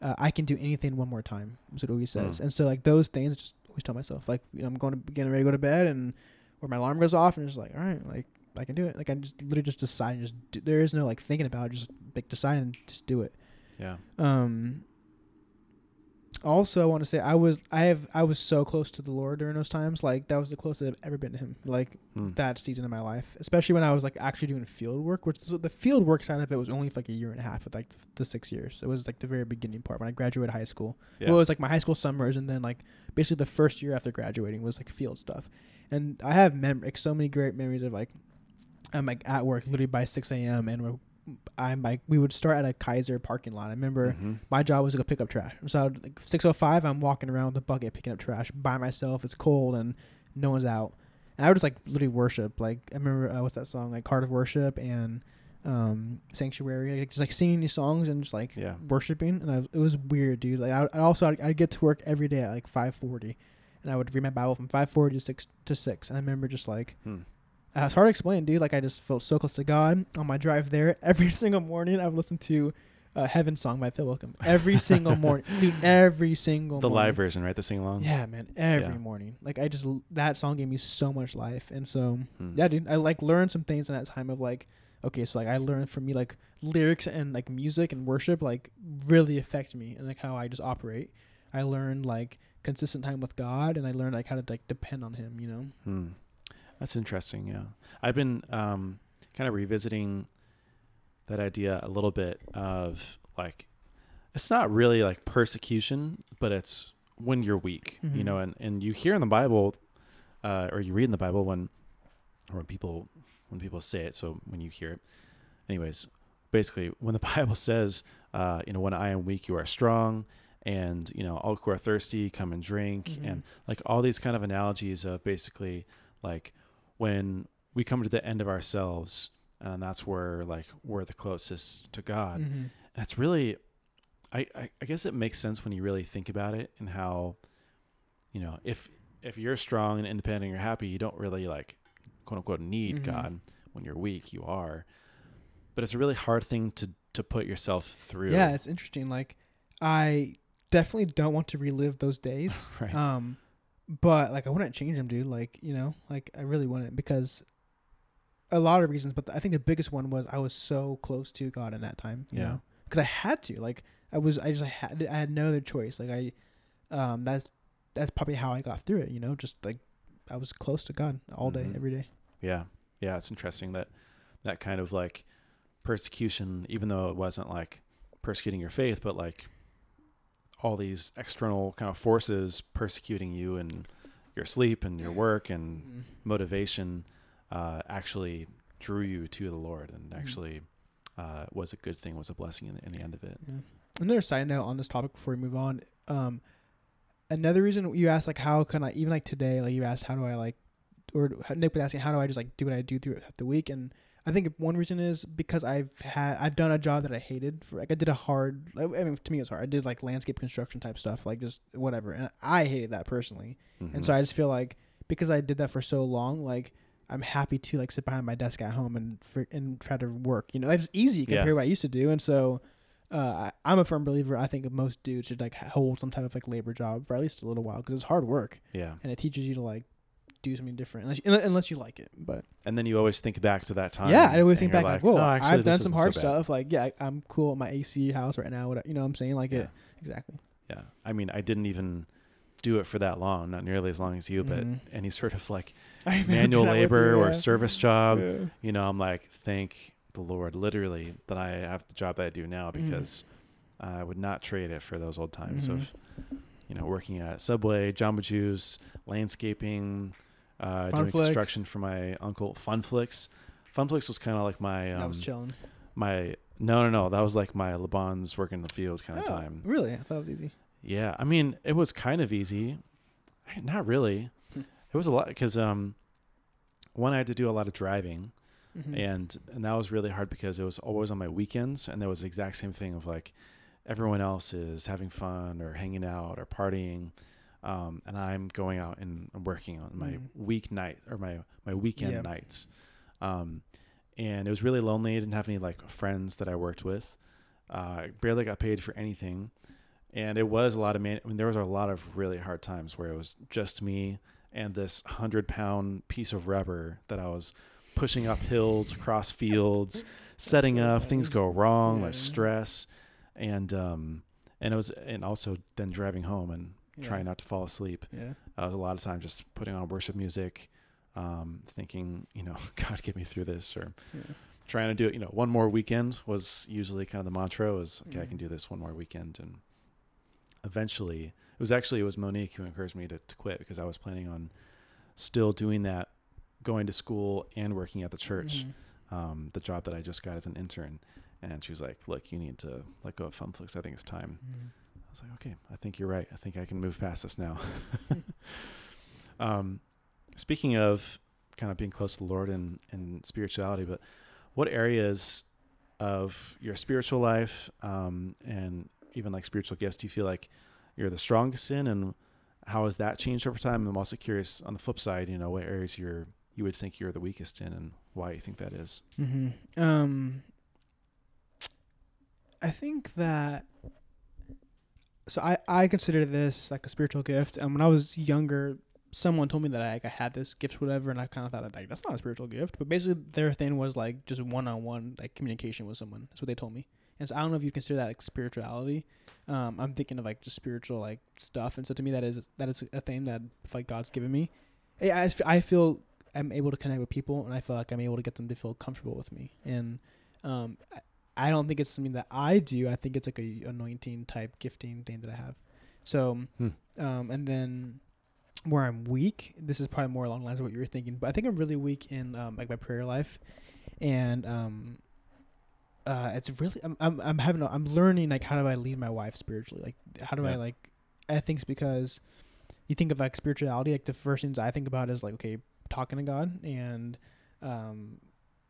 uh, I can do anything one more time. Is what he always says. Mm. And so like those things just always tell myself like you know I'm going to getting ready to go to bed and or my alarm goes off and it's like all right like I can do it. Like I just literally just decide and just do, there is no like thinking about it. Just like decide and just do it. Yeah. Um. Also, I want to say I was I have I was so close to the Lord during those times. Like that was the closest I've ever been to Him. Like Hmm. that season of my life, especially when I was like actually doing field work. Which so the field work side of it was only for like a year and a half, with like the, the six years. It was like the very beginning part when I graduated high school. Yeah. Well, it was like my high school summers, and then like basically the first year after graduating was like field stuff. And I have mem- like so many great memories of like I'm like at work literally by 6 a.m. and we're, I'm like we would start at a Kaiser parking lot. I remember Mhm. my job was to go pick up trash. So I'd, like 6:05, I'm walking around with a bucket picking up trash by myself. It's cold and no one's out. And I would just like literally worship. Like I remember uh, what's that song like Heart of Worship and um Sanctuary. Like, just like singing these songs and just like Yeah. worshiping. And I, it was weird, dude. Like I, I also I'd, I'd get to work every day at like 5:40, and I would read my Bible from 5:40 to 6 to 6. And I remember just like Hmm. Uh, it's hard to explain, dude. Like I just felt so close to God on my drive there. Every single morning, I would listen to uh, "Heaven Song" by Phil Wickham. Every single morning, dude. Every single The morning. live version, right? The sing along. Yeah, man. Every Yeah. morning, like I just that song gave me so much life, and so Hmm. yeah, dude. I like learned some things in that time of like, okay, so like I learned from me like lyrics and like music and worship like really affect me and like how I just operate. I learned like consistent time with God, and I learned like how to like depend on Him. You know. Hmm. That's interesting. Yeah, I've been um, kind of revisiting that idea a little bit of like it's not really like persecution, but it's when you're weak, you Mhm. know, and and you hear in the Bible, uh, or you read in the Bible when, or when people when people say it. So when you hear it, anyways, basically when the Bible says, uh, you know, when I am weak, you are strong. And you know, all who are thirsty, come and drink, Mhm. and like all these kind of analogies of basically like when we come to the end of ourselves and that's where like we're the closest to god Mhm. and it's really I, I i guess it makes sense when you really think about it and how you know if if you're strong and independent and you're happy you don't really like quote unquote need Mhm. god when you're weak you are but it's a really hard thing to to put yourself through Yeah, it's interesting. Like, I definitely don't want to relive those days. right Um, but like, I wouldn't change them, dude. Like, you know, like I really wouldn't because a lot of reasons. But I think the biggest one was I was so close to God in that time. You Yeah. know, because I had to. Like, I was. I just I had. I had no other choice. Like I, um, that's that's probably how I got through it. You know, just like I was close to God all day, Mhm. every day. Yeah. Yeah, it's interesting that that kind of like persecution, even though it wasn't like persecuting your faith, but like all these external kind of forces persecuting you and your sleep and your work and Mm. motivation uh, actually drew you to the Lord and Mhm. actually uh, was a good thing, was a blessing in the, in the end of it. Yeah. Another side note on this topic before we move on. Um, another reason you asked like how can I even like today like you asked how do I like or Nick was asking how do I just like do what I do throughout the week and I think one reason is because I've had I've done a job that I hated for like I did a hard I mean to me it was hard I did like landscape construction type stuff like just whatever and I hated that personally and so Mhm. I just feel like because I did that for so long like I'm happy to like sit behind my desk at home and fr- and try to work. You know, it's easy compared Yeah. to what I used to do. And so, uh, I, I'm a firm believer. I think most dudes should like hold some type of like labor job for at least a little while because it's hard work Yeah. and it teaches you to like do something different unless you, unless you like it. But And then you always think back to that time. yeah, I always think back like, whoa, "Oh, actually, I've done some hard so stuff. Like, yeah, I, I'm cool at my AC house right now. What you know, what I'm saying like Yeah. it exactly. Yeah. I mean, I didn't even do it for that long, not nearly as long as you, but Mhm. any sort of like I manual labor you, or service job, Yeah. you know, I'm like, thank the Lord, literally, that I have the job that I do now Mhm. because I would not trade it for those old times Mhm. of, you know, working at Subway, Jamba Juice, landscaping, uh, doing construction for my uncle. Funflix. Funflix was kind of like my that was um, chilling. my no no no that was like my Le Bon's working in the field kind of Oh, time. Really, I thought it was easy. Yeah, I mean, it was kind of easy. Not really. Hmm. It was a lot because um, one I had to do a lot of driving, Mhm. and and that was really hard because it was always on my weekends, and there was the exact same thing of like everyone else is having fun or hanging out or partying, um, and I'm going out and I'm working on my Mhm. weeknight or my my weekend Yeah. nights, um, and it was really lonely. I didn't have any like friends that I worked with. Uh, I barely got paid for anything, and it was a lot of man. I mean, there was a lot of really hard times where it was just me and this hundred pound piece of rubber that I was pushing up hills, across fields, setting so up. Things go wrong, Yeah. like stress, and um, and it was, and also then driving home and Yeah. trying not to fall asleep. Yeah. I was a lot of time just putting on worship music, um, thinking, you know, God, get me through this, or Yeah. trying to do it. You know, one more weekend was usually kind of the mantra was, okay, I can do this one more weekend. And eventually, it was actually, it was Monique who encouraged me to, to quit because I was planning on still doing that, going to school and working at the church, Mhm. um, the job that I just got as an intern. And she was like, look, you need to let go of Funflix. I think it's time. Mhm. Was like, okay, I think you're right. I think I can move past this now. um, speaking of kind of being close to the Lord and, and spirituality, but what areas of your spiritual life um, and even like spiritual gifts do you feel like you're the strongest in, and how has that changed over time? I'm also curious on the flip side, you know, what areas you're you would think you're the weakest in, and why you think that is. hmm Um, I think that. So I I consider this like a spiritual gift. And when I was younger, someone told me that I, like, I had this gift, whatever, and I kind of thought like that's not a spiritual gift. But basically, their thing was like just one on one like communication with someone. That's what they told me. And so I don't know if you consider that like spirituality. Um, I'm thinking of like just spiritual like stuff, and so to me that is that is a thing that like God's given me. I, I feel I'm able to connect with people, and I feel like I'm able to get them to feel comfortable with me. And um, I, don't think it's something that I do. I think it's like a anointing type gifting thing that I have. So, Hmm. um, and then where I'm weak, this is probably more along the lines of what you were thinking, but I think I'm really weak in um, like my prayer life, and um, uh, it's really I'm I'm I'm having a, I'm learning like how do I lead my wife spiritually? Like how do I like? I think it's because you think of like spirituality, like the first things I think about is like okay, talking to God and um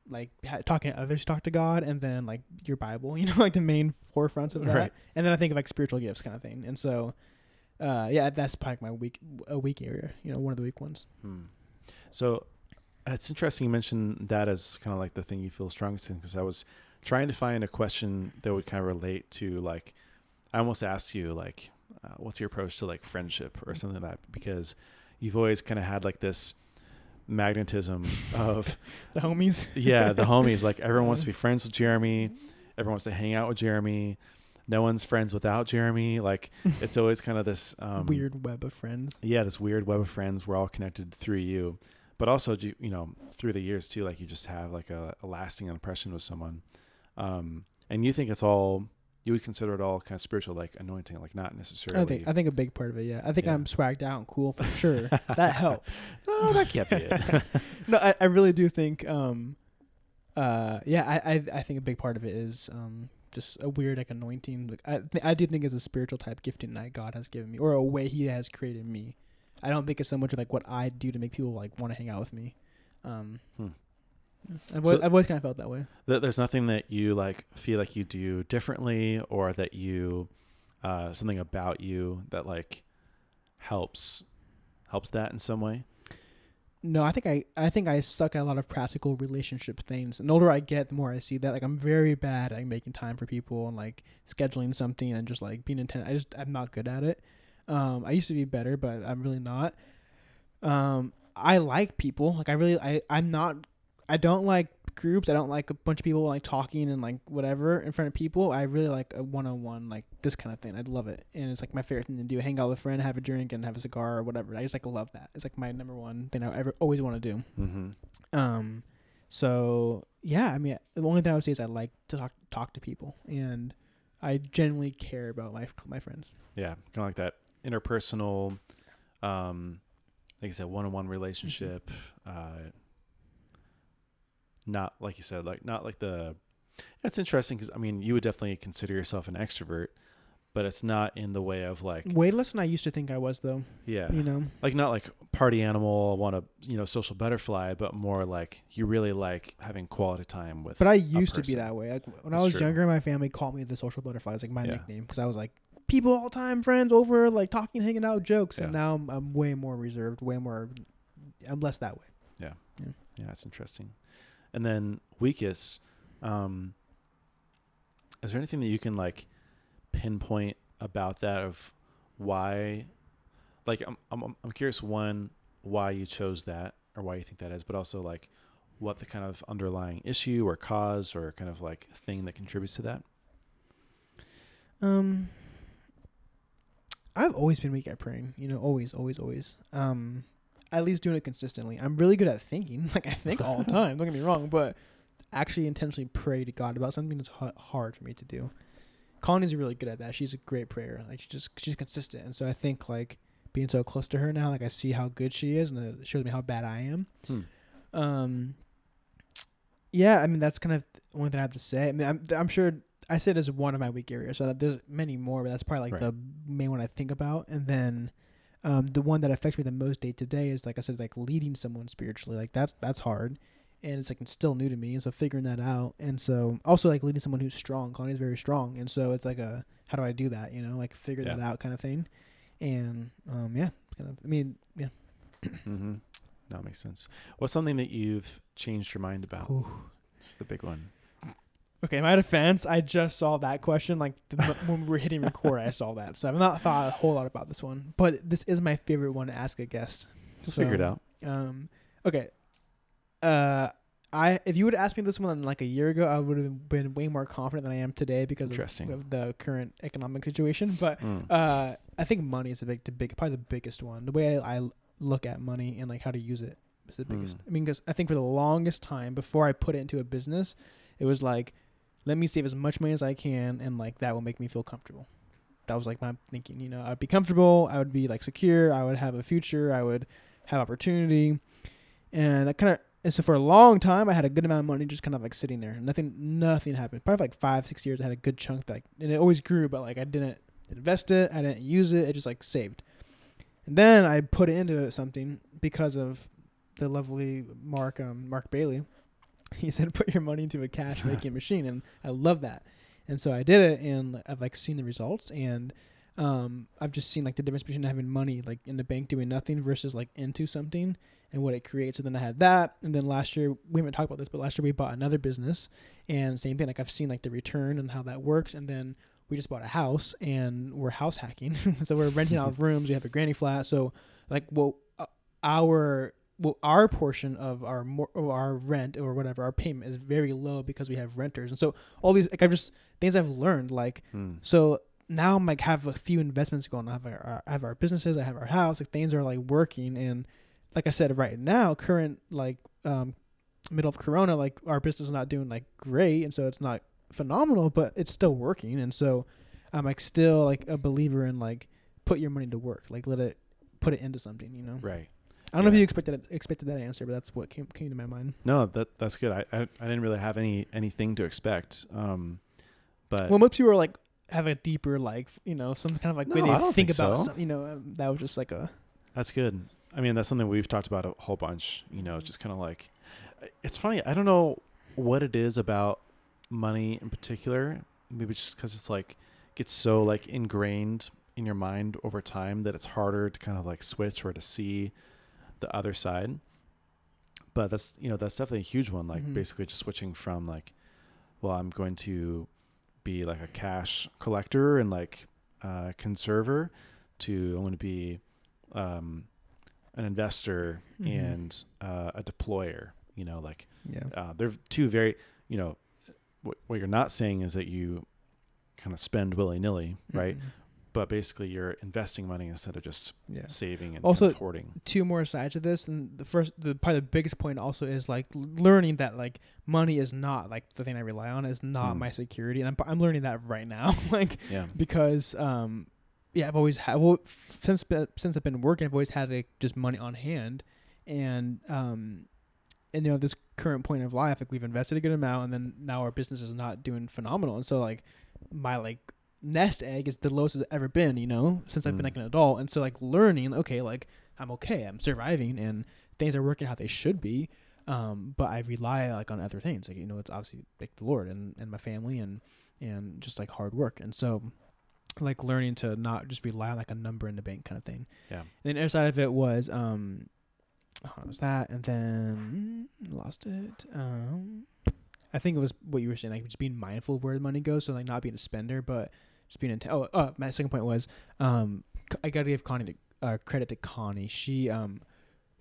like ha- talking to others talk to God and then like your Bible, you know, like the main forefronts of that. Right. And then I think of like spiritual gifts kind of thing. And so uh yeah, that's probably my weak a weak area, you know, one of the weak ones. Hmm. So it's interesting you mentioned that as kind of like the thing you feel strongest in because I was trying to find a question that would kind of relate to like I almost asked you like uh, what's your approach to like friendship or something like that because you've always kind of had like this magnetism of The homies. yeah the homies like everyone wants to be friends with Jeremy everyone wants to hang out with Jeremy no one's friends without Jeremy like it's always kind of this um, Weird web of friends. yeah, this weird web of friends. We're all connected through you, but also you you know through the years too. Like you just have like a, a lasting impression with someone, um, and you think it's all you would consider it all kind of spiritual, like anointing, like not necessarily. I think I think a big part of it, yeah. I think Yeah. I'm swagged out and cool for sure. that helps. oh, that can't be it. no, I, I really do think um uh yeah, I, I I think a big part of it is um just a weird like anointing. Like I th- I do think it's a spiritual type gifting that God has given me or a way he has created me. I don't think it's so much of like what I do to make people like want to hang out with me. Um Hmm. I've, So- always, I've always kind of felt that way. Th- There's nothing that you like feel like you do differently, or that you uh, something about you that like helps helps that in some way. no, I think I I think I suck at a lot of practical relationship things. And the older I get, the more I see that like I'm very bad at making time for people and like scheduling something and just like being intent. I just I'm not good at it. Um, I used to be better, but I'm really not. Um, I like people. Like I really I I'm not. I don't like groups. I don't like a bunch of people like talking and like whatever in front of people. I really like a one on one like this kind of thing. I'd love it, and it's like my favorite thing to do. Hang out with a friend, have a drink, and have a cigar or whatever. I just like love that. It's like my number one thing I ever always want to do. Mm-hmm. Um, so yeah, I mean, the only thing I would say is I like to talk talk to people, and I genuinely care about my my friends. Yeah, kind of like that interpersonal, um, like I said, one-on-one relationship. Uh, not like you said, like not like the. That's interesting because I mean, you would definitely consider yourself an extrovert, but it's not in the way of like, Way less than I used to think I was, though. yeah, You know, like not like party animal, want to you know social butterfly, but more like you really like having quality time with. but I used to be that way. Like when That's I was true. younger, my family called me the social butterfly. It's like my Yeah. nickname because I was like people all time, friends over, like talking, hanging out, jokes. And Yeah. now I'm, I'm way more reserved, way more. I'm less that way. Yeah. Yeah, that's interesting. And then weakest, um, is there anything that you can like pinpoint about that of why? Like, I'm I'm I'm curious one why you chose that or why you think that is, but also like what the kind of underlying issue or cause or kind of like thing that contributes to that. Um, I've always been weak at praying. You know, always, always, always. Um, at least doing it consistently. I'm really good at thinking. Like I think all the time. Don't get me wrong, but actually intentionally pray to God about something h- hard for me to do. Connie's really good at that. She's a great prayer. Like she just she's consistent, and so I think like being so close to her now, like I see how good she is, and it shows me how bad I am. Hmm. Um. Yeah, I mean that's kind of the only thing I have to say. I mean, I'm I'm sure I said it as one of my weak areas. So that there's many more, but that's probably like Right. the main one I think about. And then, um, the one that affects me the most day to day is like I said, like leading someone spiritually. Like that's that's hard, and it's like it's still new to me. And so figuring that out, and so also like leading someone who's strong. Connie's very strong, and so it's like a how do I do that? You know, like figure Yeah. that out kind of thing. And um, yeah, kind of. I mean, yeah. Mm-hmm. That makes sense. What's something that you've changed your mind about? Ooh. Just the big one. Okay, in my defense, I just saw that question like the, when we were hitting record. I saw that, so I've not thought a whole lot about this one. But this is my favorite one to ask a guest. Just So, figure it out. Um, okay. Uh, I if you would ask me this one like a year ago, I would have been way more confident than I am today because of, of the current economic situation. But Mm. uh, I think money is a big, the big, probably the biggest one. The way I, I look at money and like how to use it is the biggest. Mm. I mean, because I think for the longest time before I put it into a business, it was like, let me save as much money as I can, and like that will make me feel comfortable. That was like my thinking. You know, I'd be comfortable. I would be like secure. I would have a future. I would have opportunity, and I kind of. And so for a long time, I had a good amount of money just kind of like sitting there. Nothing, nothing happened. Probably like five, six years, I had a good chunk that, and it always grew, but like I didn't invest it. I didn't use it. It just like saved. And then I put it into something because of the lovely Mark um, Mark Bailey. He said, "Put your money into a cash making machine," and I love that. And so I did it, and I've like seen the results, and um, I've just seen like the difference between having money like in the bank doing nothing versus like into something and what it creates. So then I had that, and then last year we haven't talked about this, but last year we bought another business, and same thing. Like I've seen like the return and how that works, and then we just bought a house and we're house hacking. so we're renting out rooms. We have a granny flat. So like, well, uh, our well, our portion of our mor- of our rent or whatever our payment is very low because we have renters, and so all these like I've just things I've learned like Mm. so now I'm like have a few investments going. I have our, I have our businesses. I have our house. Like things are like working, and like I said, right now, current like um middle of Corona, like our business is not doing like great, and so it's not phenomenal, but it's still working, and so I'm like still like a believer in like put your money to work, like let it put it into something, you know. Right. I don't know if you expected expected that answer, but that's what came came to my mind. No, that that's good. I, I I didn't really have any anything to expect. Um, but Well, most people are like have a deeper like you know some kind of like way No, they I don't think, think about so. some, you know um, that was just like a That's good. I mean, that's something we've talked about a whole bunch. You know, just kind of like, it's funny. I don't know what it is about money in particular. Maybe just because it's like gets so like ingrained in your mind over time that it's harder to kind of like switch or to see the other side. but that's you know that's definitely a huge one. Like Mhm. basically just switching from like, well, I'm going to be like a cash collector and like uh, conserver to I'm going to be um, an investor Mhm. and uh, a deployer. You know, like Yeah. uh, they're two very you know what what you're not saying is that you kind of spend willy nilly, right? Mhm. But basically, you're investing money instead of just Yeah. saving and Also- of hoarding. two more sides of this and the first the probably the biggest point also is like learning that like money is not like the thing i rely on is not Mm. my security and i'm, I'm learning that right now like Yeah. because um yeah i've always had well since since i've been working i've always had like just money on hand and um and you know this current point of life like we've invested a good amount and then now our business is not doing phenomenal and so like my like nest egg is the lowest it's ever been you know since i've been Mm. like an adult. And so like learning okay like i'm okay i'm surviving and things are working how they should be um but i rely like on other things. Like you know it's obviously like the lord and and my family and and just like hard work. And so like learning to not just rely on like a number in the bank kind of thing. Yeah. and the other side of it was um oh, was that? And then mm, lost it. Um i think it was what you were saying like just being mindful of where the money goes. So like not being a spender but just being intent. Oh, uh, my second point was, um, I gotta give Connie to, uh, credit to Connie. She, um,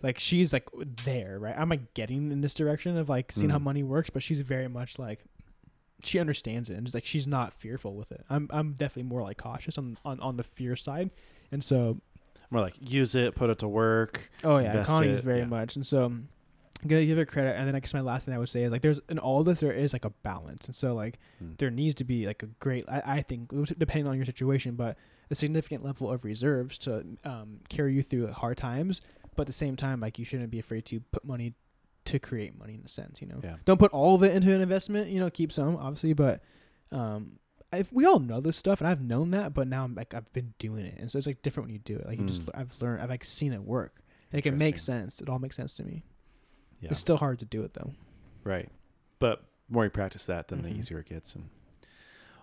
like she's like there, right? I'm like getting in this direction of like seeing how Mm. money works, but she's very much like she understands it and just like she's not fearful with it. I'm I'm definitely more like cautious on on on the fear side, and so More like use it, put it to work. Oh yeah, Connie's it, very yeah. much, and so um, I'm gonna give her credit. And then I guess my last thing I would say is like there's in all this there is like a balance, and so like Mm. there needs to be like a great I, I think depending on your situation, but a significant level of reserves to um, carry you through hard times. But at the same time, like you shouldn't be afraid to put money to create money in a sense. You know, Yeah. don't put all of it into an investment. You know, keep some obviously, but um, if we all know this stuff, and I've known that, but now I'm like I've been doing it, and so it's like different when you do it. Like you just Mm. I've learned I've like seen it work. Like it makes sense. It all makes sense to me. Yeah. It's still hard to do it though. Right. But more you practice that, then Mhm. the easier it gets. And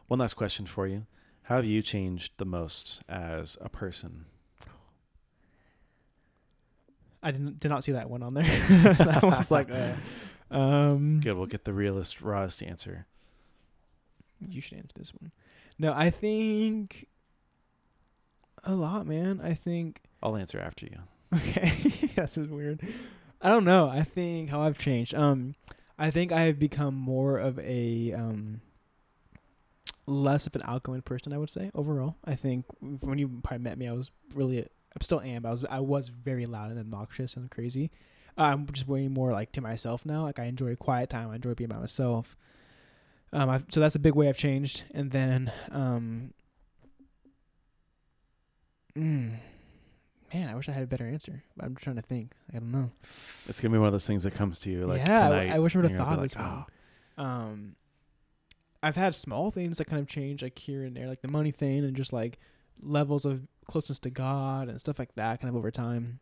one last question for you: How have you changed the most as a person? I didn't did not see that one on there. that was like, uh, um, Good. We'll get the realest, rawest answer. you should answer this one. No, I think a lot, man. I think I'll answer after you. okay, this is weird. I don't know. I think how I've changed. Um, I think I have become more of a um less of an outgoing person. I would say overall. I think when you probably met me, I was really I still am. I was I was very loud and obnoxious and crazy. I'm just way more like to myself now. Like I enjoy quiet time. I enjoy being by myself. Um, I've, so that's a big way I've changed. And then, um, mm, man, I wish I had a better answer. But I'm trying to think. I don't know. It's gonna be one of those things that comes to you like yeah, I- tonight. I, wish I would have thought of this like, one. Um, I've had small things that kind of change, like here and there, like the money thing, and just like levels of closeness to God and stuff like that, kind of over time.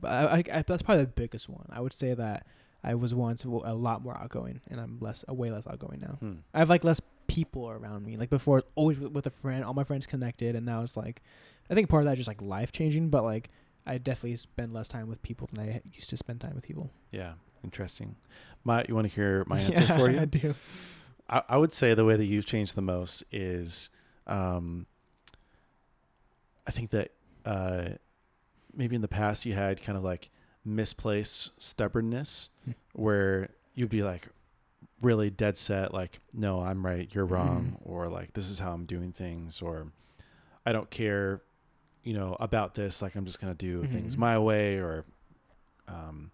But I, I, I that's probably the biggest one. I would say that I was once a lot more outgoing, and I'm less, uh, way less outgoing now. Hmm. I have like less people around me. Like before, always with, with a friend, all my friends connected, and now it's like, I think part of that is just like life changing. But like, I definitely spend less time with people than I used to spend time with people. Yeah, interesting. My, you want to hear my answer Yeah, for you? I do. I, I would say the way that you've changed the most is, um, I think that uh, maybe in the past you had kind of like misplaced stubbornness, Hmm. where you'd be like really dead set, like, no, I'm right, you're wrong, Mhm. or like this is how I'm doing things, or I don't care, you know, about this. Like I'm just gonna do things Mhm. my way, or um,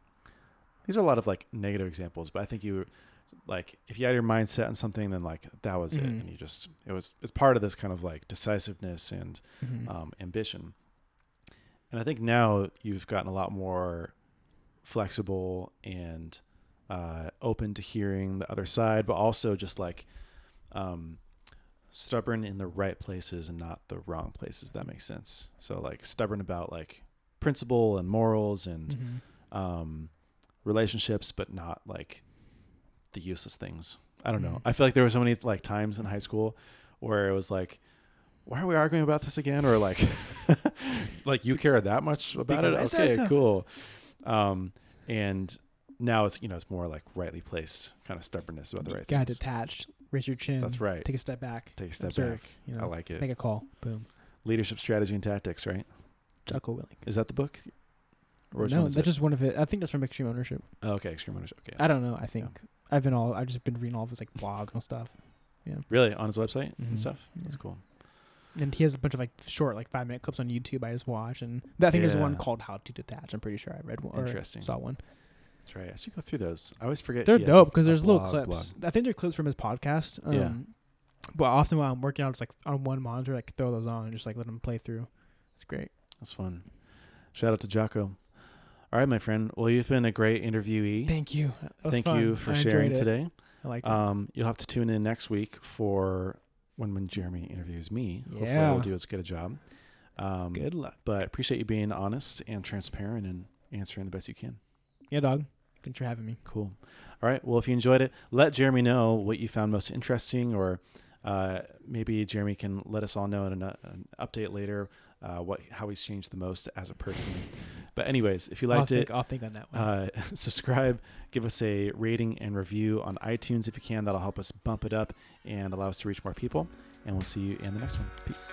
these are a lot of like negative examples, but I think you like if you had your mindset on something, then like that was it, Mhm. and you just it was it's part of this kind of like decisiveness and Mhm. um, ambition. And I think now you've gotten a lot more flexible and uh, open to hearing the other side, but also just like um, stubborn in the right places and not the wrong places. If that makes sense. So like stubborn about like principle and morals and Mhm. um, relationships, but not like the useless things. I don't know. Mhm. I feel like there were so many like times in high school where it was like, why are we arguing about this again? Or like, like you care that much about Because it? Okay, cool. Um, and now it's you know it's more like rightly placed kind of stubbornness about the right Got things. detached. Raise your chin. That's right. Take a step back. Take a step observe. back. You I like it. make a call. Boom. Leadership strategy and tactics, right? Jocko Willink. Is that the book? No, that's it? just one of it. I think that's from Extreme Ownership. Oh, okay, extreme ownership. Okay, I don't know. I think I've been all. I've just been reading all of his like blog and stuff. Yeah. Really on his website Mhm. and stuff. That's cool. And he has a bunch of like short, like five minute clips on YouTube I just watch. And I think there's one called "How to Detach." I'm pretty sure I read one. Interesting. Saw one. That's right. I should go through those. I always forget. They're he has a- dope because there's little clips. blog. I think they're clips from his podcast. Um, Yeah. But often while I'm working out, it's like on one monitor, like throw those on and just like let them play through. It's great. That's fun. Shout out to Jocko. All right, my friend. Well, you've been a great interviewee. Thank you. Thank fun. you for I sharing today. I like it. Um, you'll have to tune in next week for when when Jeremy interviews me. Yeah. Hopefully, we'll do as good a job. Um, Good luck. But appreciate you being honest and transparent and answering the best you can. Yeah, dog. Thanks for having me. Cool. All right. Well, if you enjoyed it, let Jeremy know what you found most interesting, or uh, maybe Jeremy can let us all know in an, an update later uh, what how he's changed the most as a person. But anyways, if you I'll liked think, it, I'll think on that one. uh, subscribe, give us a rating and review on iTunes if you can. That'll help us bump it up and allow us to reach more people. And we'll see you in the next one. Peace.